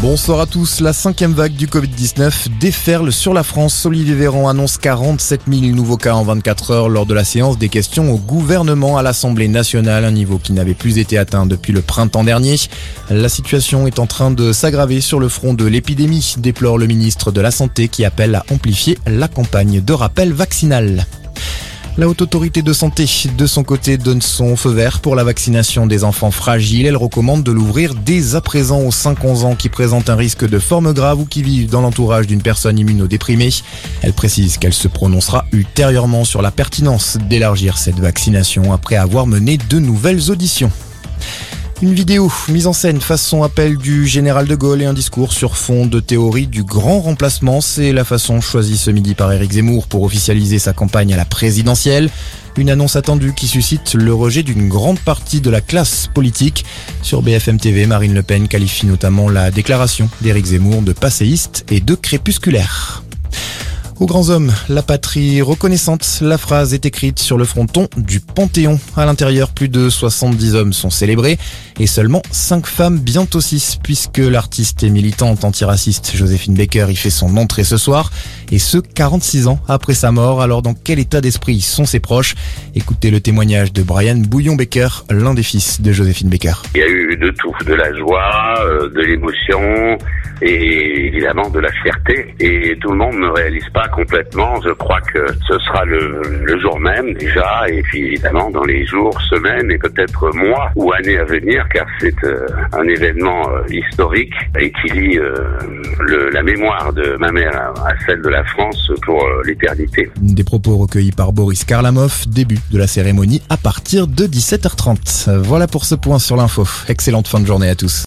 Bonsoir à tous. La cinquième vague du Covid-19 déferle sur la France. Olivier Véran annonce 47 000 nouveaux cas en 24 heures lors de la séance des questions au gouvernement à l'Assemblée nationale, un niveau qui n'avait plus été atteint depuis le printemps dernier. La situation est en train de s'aggraver sur le front de l'épidémie, déplore le ministre de la Santé qui appelle à amplifier la campagne de rappel vaccinal. La Haute Autorité de Santé, de son côté, donne son feu vert pour la vaccination des enfants fragiles. Elle recommande de l'ouvrir dès à présent aux 5-11 ans qui présentent un risque de forme grave ou qui vivent dans l'entourage d'une personne immunodéprimée. Elle précise qu'elle se prononcera ultérieurement sur la pertinence d'élargir cette vaccination après avoir mené de nouvelles auditions. Une vidéo mise en scène façon appel du général de Gaulle et un discours sur fond de théorie du grand remplacement. C'est la façon choisie ce midi par Éric Zemmour pour officialiser sa campagne à la présidentielle. Une annonce attendue qui suscite le rejet d'une grande partie de la classe politique. Sur BFM TV, Marine Le Pen qualifie notamment la déclaration d'Éric Zemmour de passéiste et de crépusculaire. Aux grands hommes, la patrie reconnaissante, la phrase est écrite sur le fronton du Panthéon. À l'intérieur, plus de 70 hommes sont célébrés et seulement 5 femmes, bientôt 6, puisque l'artiste et militante antiraciste Joséphine Baker y fait son entrée ce soir, et ce 46 ans après sa mort. Alors dans quel état d'esprit sont ses proches? Écoutez le témoignage de Brian Bouillon-Baker, l'un des fils de Joséphine Baker. Il y a eu de tout, de la joie, euh, de l'émotion, et évidemment de la fierté. Et tout le monde ne réalise pas complètement. Je crois que ce sera le, jour même déjà, et puis évidemment dans les jours, semaines et peut-être mois ou années à venir, car c'est euh, un événement euh, historique et qui lie la mémoire de ma mère à, à celle de la France pour l'éternité. Des propos recueillis par Boris Karlamov, début de la cérémonie à partir de 17h30. Voilà pour ce point sur l'info. Excellente fin de journée à tous.